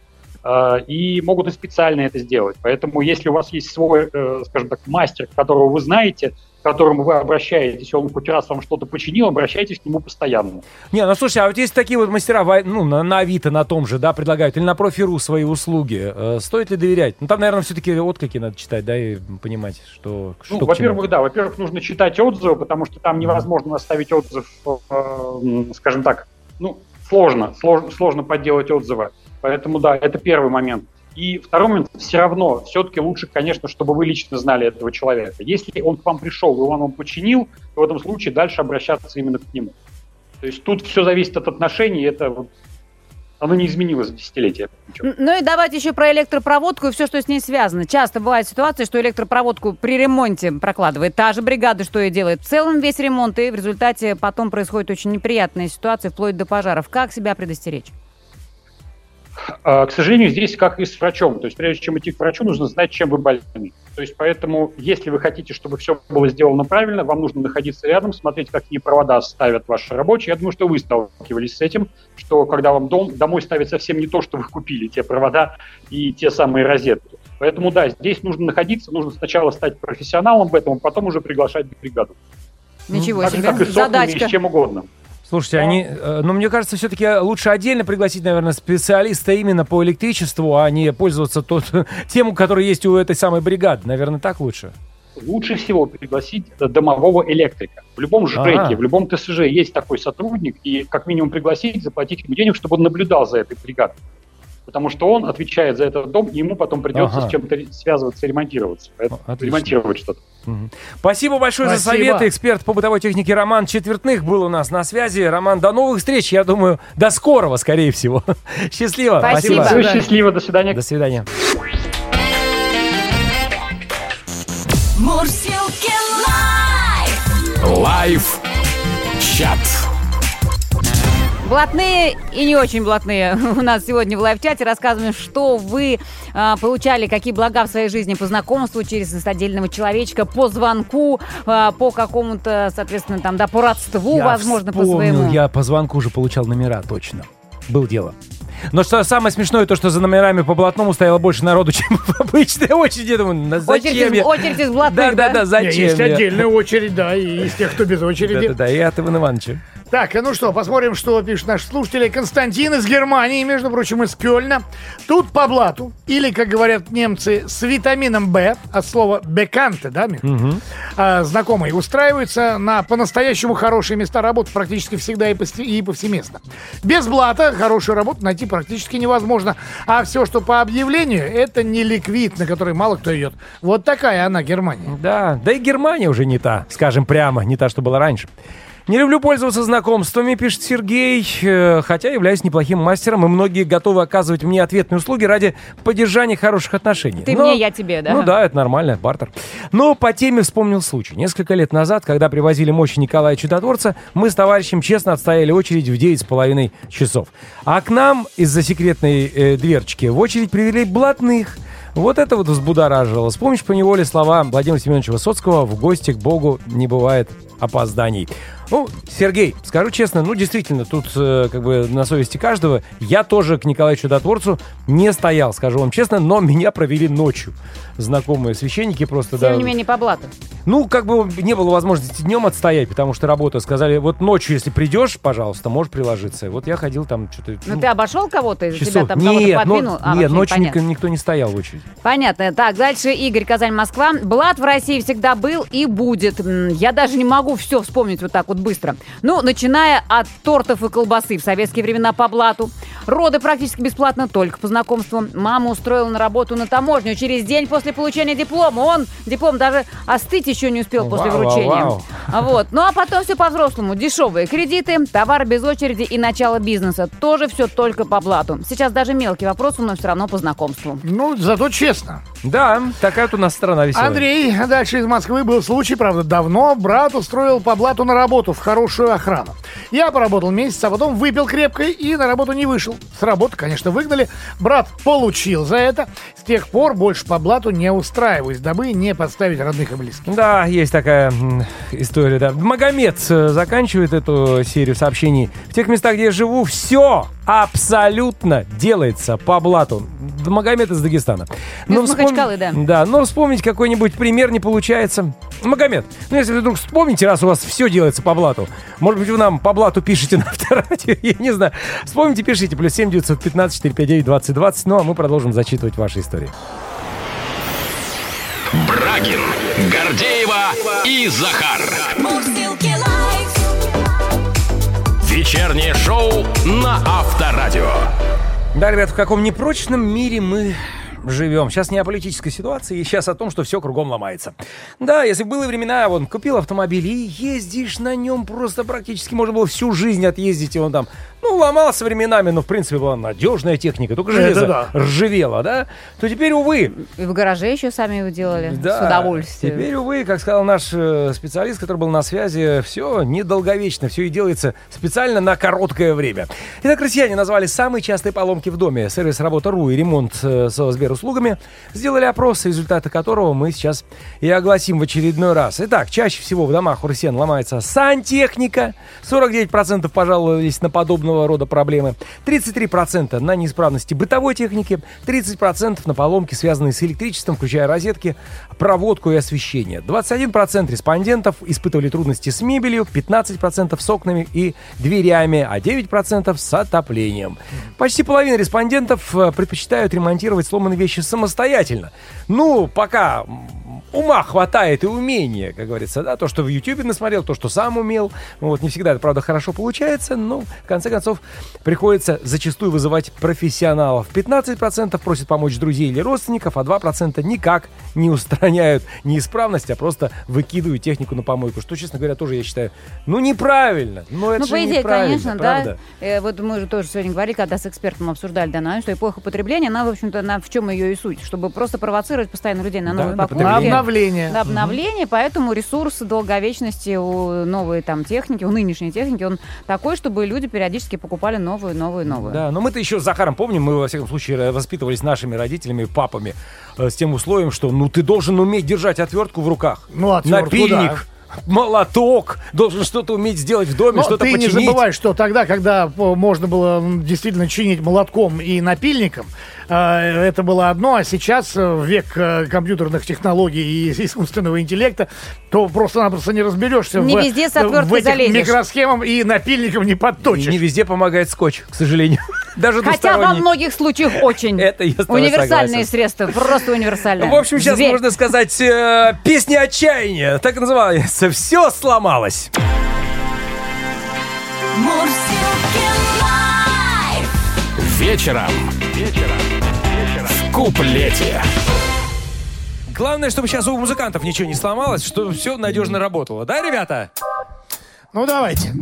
и могут и специально это сделать. Поэтому если у вас есть свой, э, скажем так, мастер, которого вы знаете, к которому вы обращаетесь, он хоть раз вам что-то починил, обращайтесь к нему постоянно. Не, ну слушай, а вот есть такие вот мастера, ну, на, на Авито на том же, да, предлагают, или на Профи.ру свои услуги. Э, стоит ли доверять? Ну, там, наверное, все-таки отклики надо читать, да, и понимать, что... Ну, что во-первых, да, во-первых, нужно читать отзывы, потому что там невозможно оставить отзыв, э, скажем так, ну, сложно, сложно, сложно подделать отзывы. Поэтому, да, это первый момент. И второй момент, все равно, все-таки лучше, конечно, чтобы вы лично знали этого человека. Если он к вам пришел, и он вам починил, то в этом случае дальше обращаться именно к нему. То есть тут все зависит от отношений, это вот, оно не изменилось за десятилетия. Ну и давайте еще про электропроводку и все, что с ней связано. Часто бывает ситуация, что электропроводку при ремонте прокладывает та же бригада, что и делает в целом весь ремонт, и в результате потом происходит очень неприятная ситуация, вплоть до пожаров. Как себя предостеречь? А, К сожалению, здесь как и с врачом. То есть прежде чем идти к врачу, нужно знать, чем вы больны. То есть поэтому, если вы хотите, чтобы все было сделано правильно, вам нужно находиться рядом, смотреть, какие провода ставят ваши рабочие. Я думаю, что вы сталкивались с этим, что когда вам дом, домой ставят совсем не то, что вы купили, те провода и те самые розетки. Поэтому да, здесь нужно находиться, нужно сначала стать профессионалом в этом, а потом уже приглашать бригаду. Ничего Так же, себе, как и с окнами, и задачка. с чем угодно. Слушайте, они, э, ну, мне кажется, все-таки лучше отдельно пригласить, наверное, специалиста именно по электричеству, а не пользоваться тот, тем, который есть у этой самой бригады. Наверное, так лучше. лучше всего пригласить э, домового электрика. В любом ЖЭКе, Ага. в любом ТСЖ есть такой сотрудник, и как минимум пригласить, заплатить ему денег, чтобы он наблюдал за этой бригадой. Потому что он отвечает за этот дом, и ему потом придется Ага. с чем-то связываться, ремонтироваться. Отлично. ремонтировать что-то. Спасибо большое за Спасибо. советы. Эксперт по бытовой технике Роман Четвертных был у нас на связи. Роман, до новых встреч. Я думаю, до скорого, скорее всего. Счастливо. Спасибо. Всего Да. счастливо, до свидания. До свидания. Мурзилки Live. Live чат. Блатные и не очень блатные у нас сегодня в live-чате. Рассказываем, что вы а, получали, какие блага в своей жизни по знакомству через отдельного человечка, по звонку, а, по какому-то, соответственно, там, да, по родству, Я возможно, по вспомнил, своему. Я по звонку уже получал номера, точно. Был дело. Но что самое смешное, то, что за номерами по блатному стояло больше народу, чем в обычной очереди. Я думаю, «На зачем Очередь, из- я? очередь из блатных, Да, да, да? да, зачем Есть я? отдельная очередь, да, и из тех, кто без очереди. Да-да-да, и от Ивана Ивановича. Так, ну что, посмотрим, что пишут наши слушатели. Константин из Германии, между прочим, из Кёльна. Тут по блату, или, как говорят немцы, с витамином Б, от слова «беканте», да, Миш? А, знакомые, устраиваются на по-настоящему хорошие места работы практически всегда и повсеместно. Без блата хорошую работу найти практически невозможно. А все, что по объявлению, это не ликвид, на который мало кто идет. Вот такая она, Германия. Да, да и Германия уже не та, скажем прямо, не та, что была раньше. Не люблю пользоваться знакомствами, пишет Сергей, э, хотя являюсь неплохим мастером, и многие готовы оказывать мне ответные услуги ради поддержания хороших отношений. Ты Но- мне, я тебе, да? Ну да, это нормально, бартер. Но по теме вспомнил случай. Несколько лет назад, когда привозили мощи Николая Чудотворца, мы с товарищем честно отстояли очередь в 9,5 часов. А к нам из-за секретной э, дверчики в очередь привели блатных. Вот это вот взбудоражило. Вспомнишь по неволе слова Владимира Семеновича Высоцкого «В гости к Богу не бывает опозданий». Ну, Сергей, скажу честно, ну, действительно, тут э, как бы на совести каждого. Я тоже к Николаю Чудотворцу не стоял, скажу вам честно, но меня провели ночью. Знакомые священники просто, Тем да. не менее, по блату. Ну, как бы не было возможности днем отстоять, потому что работа. Сказали, вот ночью, если придешь, пожалуйста, можешь приложиться. Вот я ходил там что-то... Ну, ты обошел кого-то, из тебя часов. там кого-то Нет, подвинул? но- А, нет, ночью непонятно. никто, никто не стоял в очереди. Понятно. Так, дальше Игорь, Казань, Москва. Блат в России всегда был и будет. Я даже не могу все вспомнить вот так вот быстро. Ну, начиная от тортов и колбасы в советские времена по блату. Роды практически бесплатно, только по знакомству. Мама устроила на работу на таможню через день после получения диплома. Он, диплом даже остыть еще не успел после Вау, вручения. вау, А Вот. Ну, а потом все по-взрослому. Дешевые кредиты, товар без очереди и начало бизнеса. Тоже все только по блату. Сейчас даже мелкий вопрос, но все равно по знакомству. Ну, зато честно. Да, такая вот у нас страна веселая. Андрей, дальше из Москвы был случай, правда, давно. Брат устроил по блату на работу в хорошую охрану. Я поработал месяц, а потом выпил крепко и на работу не вышел. С работы, конечно, выгнали. Брат получил за это. С тех пор больше по блату не устраиваюсь, дабы не подставить родных и близких. Да, есть такая история, да. Магомед э, заканчивает эту серию сообщений. В тех местах, где я живу, все абсолютно делается по блату. Магомед из Дагестана. Из Махачкалы, да. Да, но вспомнить какой-нибудь пример не получается. Магомед, ну если вы вдруг вспомните, раз у вас все делается по блату, может быть, вы нам по блату пишете на авторадио, я не знаю. Вспомните, пишите, плюс 7 915 459 2020, ну а мы продолжим зачитывать ваши истории. Брагин, Гордеева и Захар. Мурзилки. Вечернее шоу на Авторадио. Да, ребят, в каком непрочном мире мы живем. Сейчас не о политической ситуации, сейчас о том, что все кругом ломается. Да, если бы были времена, вон, купил автомобиль и ездишь на нем просто практически можно было всю жизнь отъездить, и он там, ну, ломался временами, но, в принципе, была надежная техника, только железо да. ржавело, да, то теперь, увы, И в гараже еще сами его делали. да, С удовольствием. Теперь, увы, как сказал наш э, специалист, который был на связи, все недолговечно, все и делается специально на короткое время. Итак, россияне назвали самые частые поломки в доме. Сервис Работа.ру и ремонт э, со Сберуслугами сделали опрос, результаты которого мы сейчас и огласим в очередной раз. Итак, чаще всего в домах у россиян ломается сантехника, 49% пожаловались на подобного рода проблемы, 33% на неисправности бытовой техники, 30% на поломки, связанные с электричеством, включая розетки, проводку и освещение. 21% респондентов испытывали трудности с мебелью, 15% с окнами и дверями, а 9% с отоплением. Почти половина респондентов э, предпочитают ремонтировать сломанные вещи самостоятельно. Ну, пока ума хватает и умения, как говорится, да, то, что в Ютубе насмотрел, то, что сам умел. Ну, Вот не всегда это, правда, хорошо получается, но в конце концов приходится зачастую вызывать профессионалов. 15% просят помочь друзей или родственников, а 2% никак не устраняют неисправность, а просто выкидывают технику на помойку. Что, честно говоря, тоже я считаю, ну, неправильно. Но это Ну, же по идее, конечно, правда? да. Э, вот мы же тоже сегодня говорили, когда с экспертом обсуждали данную, что эпоха потребления, она, в общем-то, на, в чем ее и суть, чтобы просто провоцировать постоянно людей на Да, новые на покупки. На. Обновление. На обновление, поэтому ресурс долговечности у новой там техники, у нынешней техники, он такой, чтобы люди периодически покупали новую, новую, новую. Да, но мы-то еще с Захаром помним, мы, во всяком случае, воспитывались нашими родителями, папами, э, с тем условием, что, ну, ты должен уметь держать отвертку в руках. Ну, отвертку, Напильник, молоток, должен что-то уметь сделать в доме, Но что-то ты починить. не забывай, что тогда, когда э, можно было действительно чинить молотком и напильником, э, это было одно, а сейчас, э, в век компьютерных технологий и искусственного интеллекта, то просто-напросто не разберешься Не в, везде с в этих залезешь. микросхемам и напильником не И подточишь. не везде помогает скотч, к сожалению. Даже Хотя во многих случаях очень. Это я с тобой Универсальные согласен. средства, просто универсальные. В общем, сейчас Зверь. можно сказать э, песня отчаяния. Так и называется. Все сломалось. Live. Вечером. Вечером. В куплете. Главное, чтобы сейчас у музыкантов ничего не сломалось, чтобы все надежно работало. Да, ребята? Ну, давайте.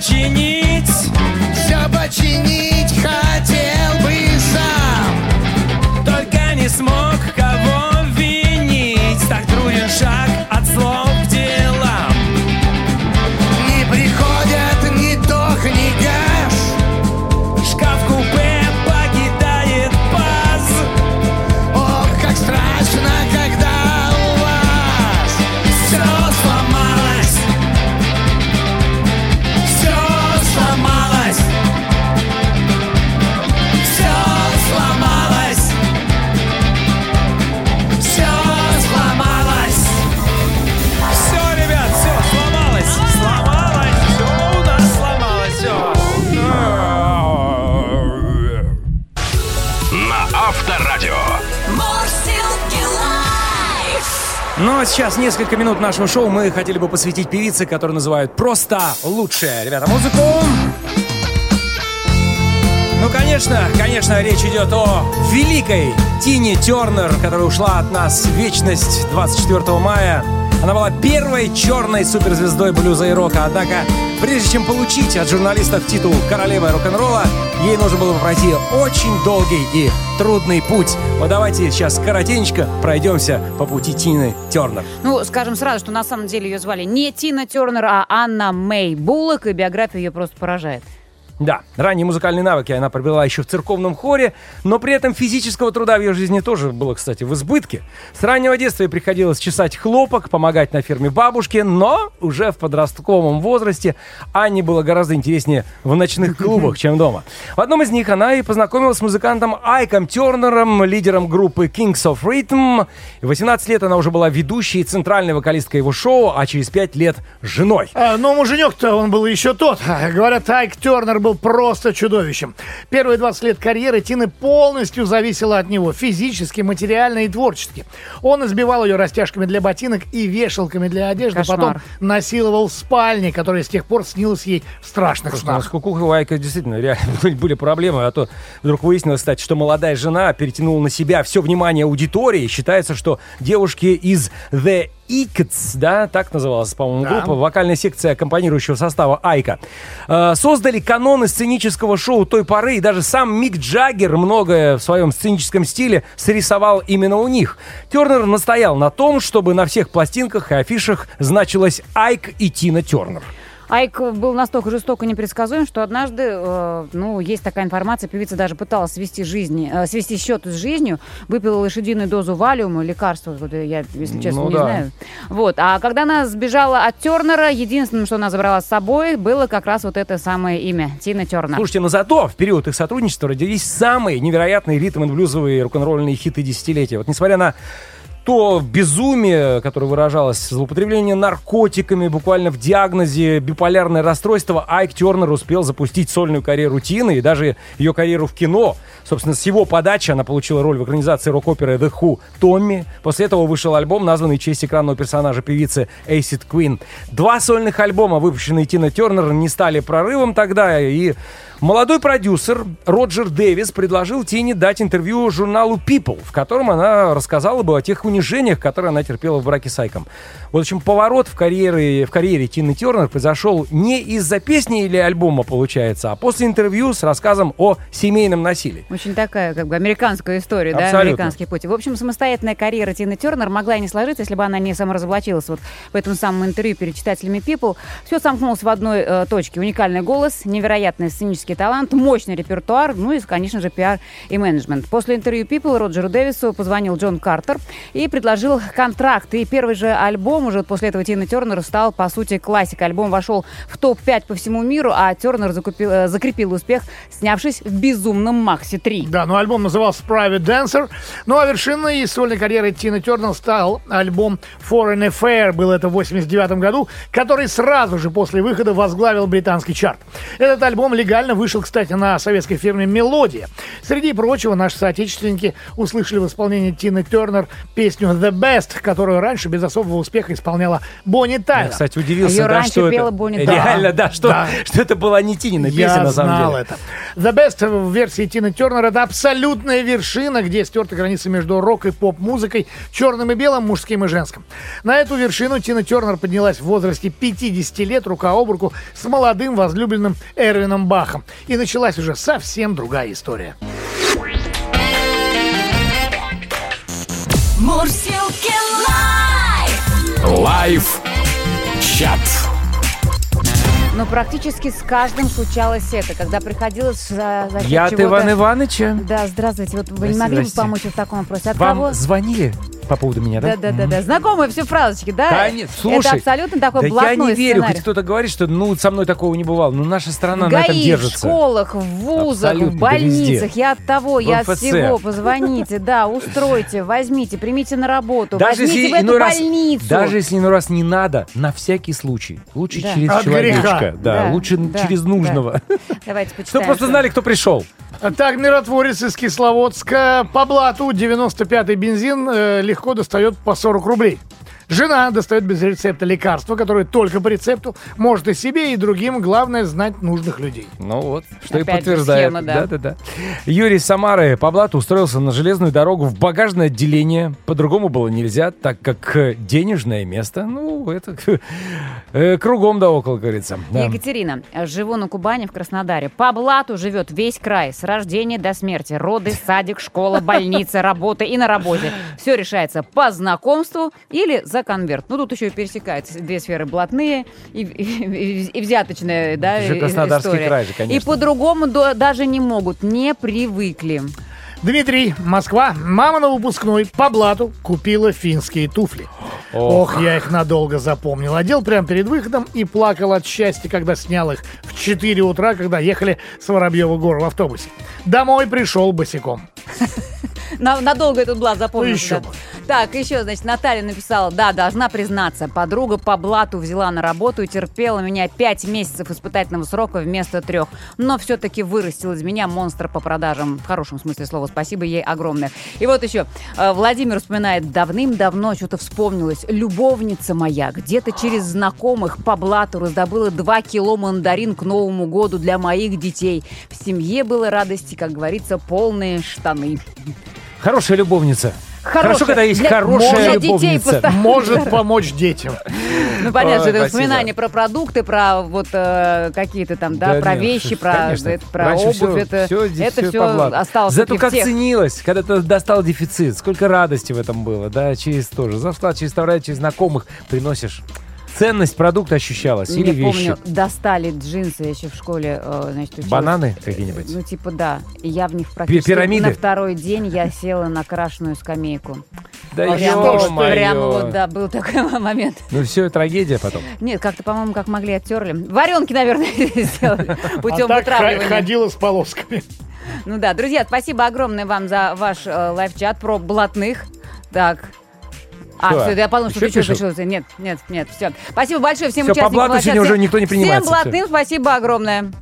починить. Все починить хотел бы сам. Только не смог кого винить Так труден шаг. А сейчас несколько минут нашего шоу мы хотели бы посвятить певице, которую называют просто лучшая. Ребята, музыку! Ну, конечно, конечно, речь идет о великой Тине Тернер, которая ушла от нас в вечность 24 мая. Она была первой черной суперзвездой блюза и рока. Однако, прежде чем получить от журналистов титул королевы рок-н-ролла, ей нужно было пройти очень долгий и трудный путь. Вот давайте сейчас коротенько пройдемся по пути Тины Тернер. Ну, скажем сразу, что на самом деле ее звали не Тина Тернер, а Анна Мэй Буллок, и биография ее просто поражает. Да, ранние музыкальные навыки она приобрела еще в церковном хоре, но при этом физического труда в ее жизни тоже было, кстати, в избытке. С раннего детства ей приходилось чесать хлопок, помогать на ферме бабушки, но уже в подростковом возрасте Анне было гораздо интереснее в ночных клубах, чем дома. В одном из них она и познакомилась с музыкантом Айком Тернером, лидером группы Kings of Rhythm. В 18 лет она уже была ведущей и центральной вокалисткой его шоу, а через 5 лет женой. А, но муженек-то он был еще тот. Говорят, Айк Тернер был просто чудовищем. Первые 20 лет карьеры Тины полностью зависела от него. Физически, материально и творчески. Он избивал ее растяжками для ботинок и вешалками для одежды. Кошмар. Потом насиловал в спальне, которая с тех пор снилась ей в страшных Слушай, снах. с кукухой у Айка действительно реально были- были проблемы, а то вдруг выяснилось, кстати, что молодая жена перетянула на себя все внимание аудитории. Считается, что девушки из The Икц, да, так называлась, по-моему, Да. группа, вокальная секция аккомпанирующего состава Айка, э, создали каноны сценического шоу той поры, и даже сам Мик Джаггер многое в своем сценическом стиле срисовал именно у них. Тернер настоял на том, чтобы на всех пластинках и афишах значилось Айк и Тина Тернер. Айк был настолько жестоко непредсказуем, что однажды, э, ну, есть такая информация, певица даже пыталась свести, жизни, э, свести счеты с жизнью, выпила лошадиную дозу валиума, лекарства, вот я, если честно, Ну не да. знаю. Вот. А когда она сбежала от Тернера, единственным, что она забрала с собой, было как раз вот это самое имя, Тина Тернер. Слушайте, но зато в период их сотрудничества родились самые невероятные ритм блюзовые рок-н-ролльные хиты десятилетия. Вот несмотря на то безумие, которое выражалось, злоупотребление наркотиками, буквально в диагнозе биполярное расстройство, Айк Тернер успел запустить сольную карьеру Тины и даже ее карьеру в кино. Собственно, с его подачи она получила роль в экранизации рок-оперы The Who «Томми». После этого вышел альбом, названный в честь экранного персонажа певицы Acid Queen. Два сольных альбома, выпущенные Тина Тернер, не стали прорывом тогда, и Молодой продюсер Роджер Дэвис предложил Тине дать интервью журналу People, в котором она рассказала бы о тех унижениях, которые она терпела в браке с Айком. В общем, поворот в карьере, в карьере Тины Тернер произошел не из-за песни или альбома, получается, а после интервью с рассказом о семейном насилии. Очень такая, как бы, американская история, да, Абсолютно. американский путь. В общем, самостоятельная карьера Тины Тернер могла и не сложиться, если бы она не саморазоблачилась вот в этом самом интервью перед читателями People. Все сомкнулось в одной э, точке. Уникальный голос, невероятный сценический талант, мощный репертуар, ну и, конечно же, пиар и менеджмент. После интервью People Роджеру Дэвису позвонил Джон Картер и предложил контракт. И первый же альбом уже после этого Тина Тернер стал, по сути, классикой. Альбом вошел в топ-5 по всему миру, а Тернер закупил, э, закрепил успех, снявшись в «Безумном Максе 3». Да, но альбом назывался Private Dancer. Ну а вершиной сольной карьеры Тины Тернер стал альбом Foreign Affair, был это в 89 году, который сразу же после выхода возглавил британский чарт. Этот альбом легально вышел, кстати, на советской фирме «Мелодия». Среди прочего, наши соотечественники услышали в исполнении Тины Тернер песню «The Best», которую раньше без особого успеха исполняла Бонни Я, Тайлер. кстати, удивился, Её да, раньше что пела это... Бонни Тайлер. Реально, да, что, Да. что это была не Тинина песня, Я на самом знал деле. это. The Best в версии Тины Тернер это абсолютная вершина, где стерты границы между рок и поп-музыкой, черным и белым, мужским и женским. На эту вершину Тина Тернер поднялась в возрасте 50 лет рука об руку с молодым возлюбленным Эрвином Бахом. И началась уже совсем другая история. Мурзилки Live. Live чат. Но практически с каждым случалось это, когда приходилось за, за счет Я от Ивана Ивановича. Да, здравствуйте. Вот вы не могли бы здрасте. помочь в таком вопросе? От Вам кого? звонили по поводу меня, да? Да, да, да, да. Знакомые все фразочки, да? Да нет, слушай, Это абсолютно такой да я блатной не верю, сценарий. хоть кто-то говорит, что ну со мной такого не бывало. Ну наша страна В на этом ГАИ, в держится. школах, в вузах, Абсолютно, в да больницах. везде. я от того, В я от МФЦ. всего. Позвоните, да, устройте, возьмите, примите на работу, Даже возьмите если в эту иной раз, больницу. даже если иной раз не надо, на всякий случай. Лучше Да. через От человечка, греха. Да, Да, лучше да, через да. нужного. Давайте Чтобы почитаем. просто что- знали, кто пришел. Так, миротворец из Кисловодска по блату 95-й бензин э, легко достает по 40 рублей. Жена достает без рецепта лекарства, которое только по рецепту может и себе, и другим. Главное знать нужных людей. Ну вот, что и Опять же подтверждает. схема, да. да, да. Юрий из Самары по блату устроился на железную дорогу в багажное отделение. По-другому было нельзя, так как э, денежное место, ну, это э, кругом да около, говорится. Да. Екатерина, живу на Кубани в Краснодаре. По блату живет весь край. С рождения до смерти. Роды, садик, школа, больница, работа и на работе. Все решается по знакомству или за конверт. Ну, тут еще и пересекаются две сферы. Блатные и, и- и взяточная да, Это же Краснодарский история. край же, конечно. И по-другому до- даже не могут, не привыкли. Дмитрий, Москва. Мама на выпускной по блату купила финские туфли. Ох. Ох, я их надолго запомнил. Одел прямо перед выходом и плакал от счастья, когда снял их в 4 утра, когда ехали с Воробьева гор в автобусе. Домой пришел босиком. На- надолго этот блат запомнился. Ну, еще. Так, еще, значит, Наталья написала, да, должна признаться, подруга по блату взяла на работу и терпела меня пять месяцев испытательного срока вместо трех. Но все-таки вырастил из меня монстра по продажам. В хорошем смысле слова. Спасибо ей огромное. И вот еще. э, Владимир вспоминает, давным-давно что-то вспомнилось. Любовница моя где-то через знакомых по блату раздобыла 2 кило мандарин к Новому году для моих детей. В семье было радости, как говорится, полные штаны. Хорошая любовница. Хорошая. Хорошо, когда есть Для- хорошая для детей любовница. поста- Может помочь детям. Ну, понятно, Ой, это спасибо. воспоминания про продукты, про вот э, какие-то там, да, Да про нет, вещи, про, это, про Раньше обувь. это здесь это все осталось Зато как тех. ценилось, когда ты достал дефицит, сколько радости в этом было, да, через тоже. Зарплата через товары, через знакомых приносишь. Ценность продукта ощущалась Я или вещи. помню, достали джинсы, я еще в школе, э, значит, училась. Бананы какие-нибудь? Ну, типа, да. И я в них практически пирамиды? на второй день я села на крашеную скамейку. Да Прямо, ё-моё. прямо вот, да, был такой момент. Ну все, трагедия потом. Нет, как-то, по-моему, как могли оттерли. Варенки, наверное, сделали А путем так х- вытравливания. ходила с полосками. Ну да, друзья, спасибо огромное вам за ваш э, live-чат про блатных. Так. А, все, я подумал, что ты что пришел. Нет, нет, нет, все. Спасибо большое всем по участникам. блату live-чата. сегодня уже никто не принимается, Всем блатным спасибо огромное.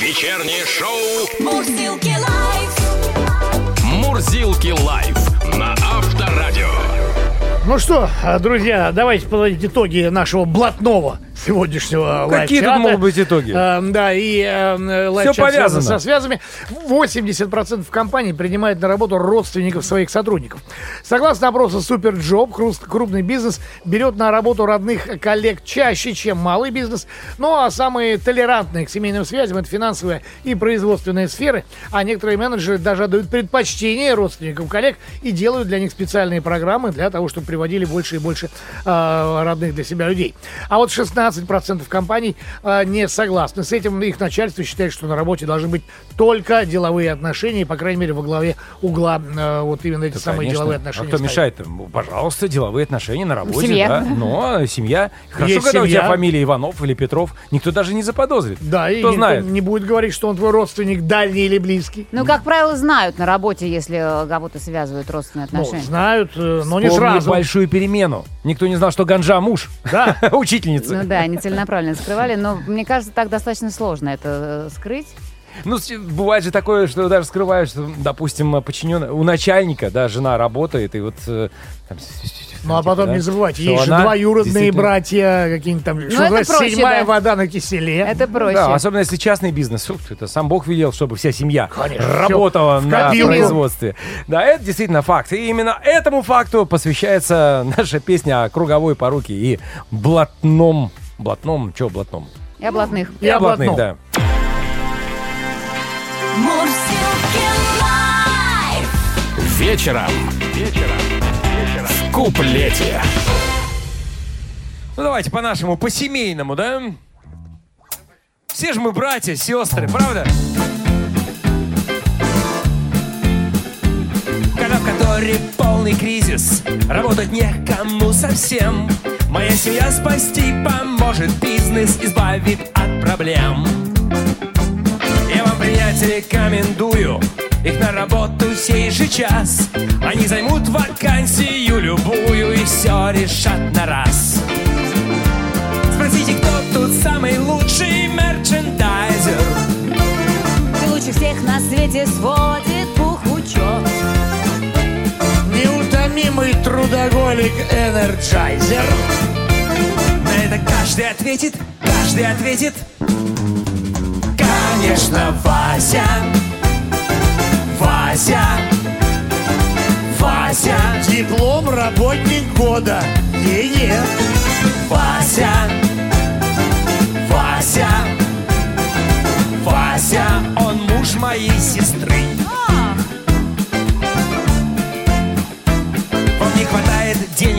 Вечернее шоу Мурзилки Live. Мурзилки Live на Авторадио. Ну что, друзья, давайте подводить итоги нашего блатного сегодняшнего Какие тут могут быть итоги? Э, да, и э, live-чат повязано. связан со связями. 80% компаний принимает на работу родственников своих сотрудников. Согласно опросу Superjob, крупный бизнес берет на работу родных коллег чаще, чем малый бизнес. Ну а самые толерантные к семейным связям это финансовая и производственная сферы. А некоторые менеджеры даже отдают предпочтение родственникам коллег и делают для них специальные программы для того, чтобы приводили больше и больше э, родных для себя людей. А вот 16% компаний э, не согласны с этим. Их начальство считает, что на работе должны быть только деловые отношения, и, по крайней мере, во главе угла э, вот именно эти Да, самые конечно. деловые А отношения. кто стоят. мешает? Ну, Пожалуйста, деловые отношения на работе. семье. Да. Но семья. Хорошо, Есть когда у тебя семья. фамилия Иванов или Петров. Никто даже не заподозрит. Да, и Кто никто знает? не будет говорить, что он твой родственник дальний или близкий. Ну, как правило, знают на работе, если э, кого-то связывают родственные Ну, отношения. знают, э, но не Помни сразу. большую перемену. Никто не знал, что Ганжа муж. Да. Ну Учительница. Да, они целенаправленно скрывали, но мне кажется, так достаточно сложно это э, скрыть. Ну, бывает же такое, что даже скрывают, что, допустим, подчиненная у начальника, да, жена работает, и вот... э, там, Ну а типа, потом да, не забывайте, есть же двоюродные братья, какие-нибудь там, что это проще, седьмая да. вода на киселе. Это проще. Да, особенно если частный бизнес. Ух, это сам Бог велел, чтобы вся семья Конечно, работала на копилку. производстве. Да, это действительно факт. И именно этому факту посвящается наша песня о круговой поруке и блатном... Блатном? Чего блатном? Я блатных. И Я блатных, блатном. да. Live. Вечером. Вечером. В куплете. Ну давайте по-нашему, по-семейному, да? Все же мы братья, сестры, правда? Которой полный кризис. Работать некому совсем. Моя семья спасти поможет. Бизнес избавит от проблем. Я вам, принять рекомендую Их на работу сей же час. Они займут вакансию любую И все решат на раз. Спросите, кто тут самый лучший мерчендайзер? Ты лучше всех на свете сводит трудоголик Energizer На это каждый ответит, каждый ответит. Конечно, Вася. Вася. Вася. Диплом работник года. Е-е Вася. Вася. Вася. Он муж моей сестры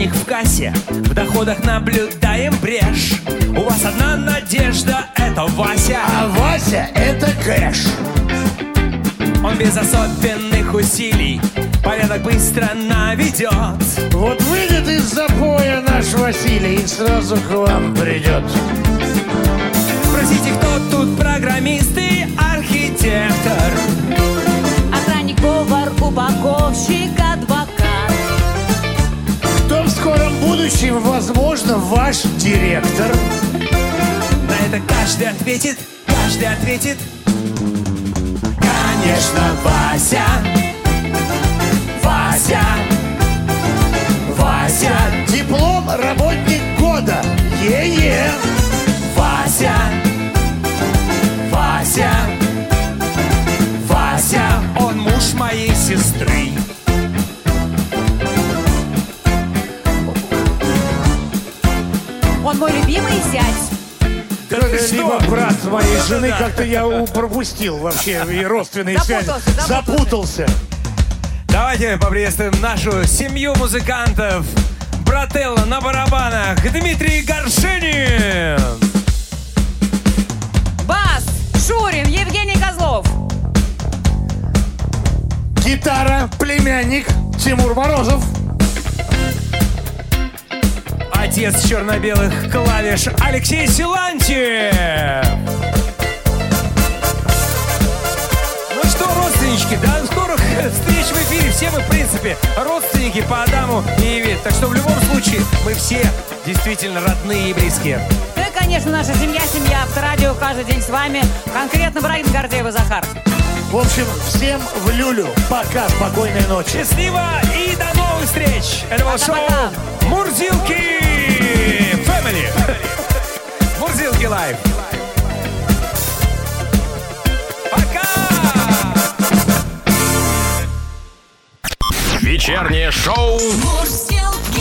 денег в кассе. В доходах наблюдаем брешь. У вас одна надежда Это Вася. А Вася это кэш. Он без особенных усилий Порядок быстро наведет. Вот выйдет из запоя наш Василий И сразу к вам придет. Спросите, кто тут программист и архитектор? Охранник, повар, упаковщик, адвокат. Будущем, возможно, ваш директор. На это каждый ответит, каждый ответит. Конечно, Вася. Вася. Вася. Диплом работник года Е-е. Вася. Вася. Вася. Он муж моей сестры Мой любимый зять. Да ты что? Либо брат моей жены, Да. как-то я пропустил вообще и родственные связи. Запутался, запутался. Давайте поприветствуем нашу семью музыкантов. Брателло на барабанах, Дмитрий Горшинин. Бас, Шурин, Евгений Козлов. Гитара, племянник Тимур Морозов. Отец черно-белых клавиш Алексей Силантьев. Ну что, родственнички, до скорых встреч в эфире. Все мы, в принципе, родственники по Адаму и Еве. Так что в любом случае мы все действительно родные и близкие. И, конечно, наша семья, семья Авторадио. Каждый день с вами. Конкретно Брагин, Гордеев и Захар. В общем, всем в люлю. Пока, спокойной ночи. Счастливо и до новых встреч! Это было шоу Пока-пока. Мурзилки Family. Мурзилки Лайв. Пока! Вечернее шоу Мурзилки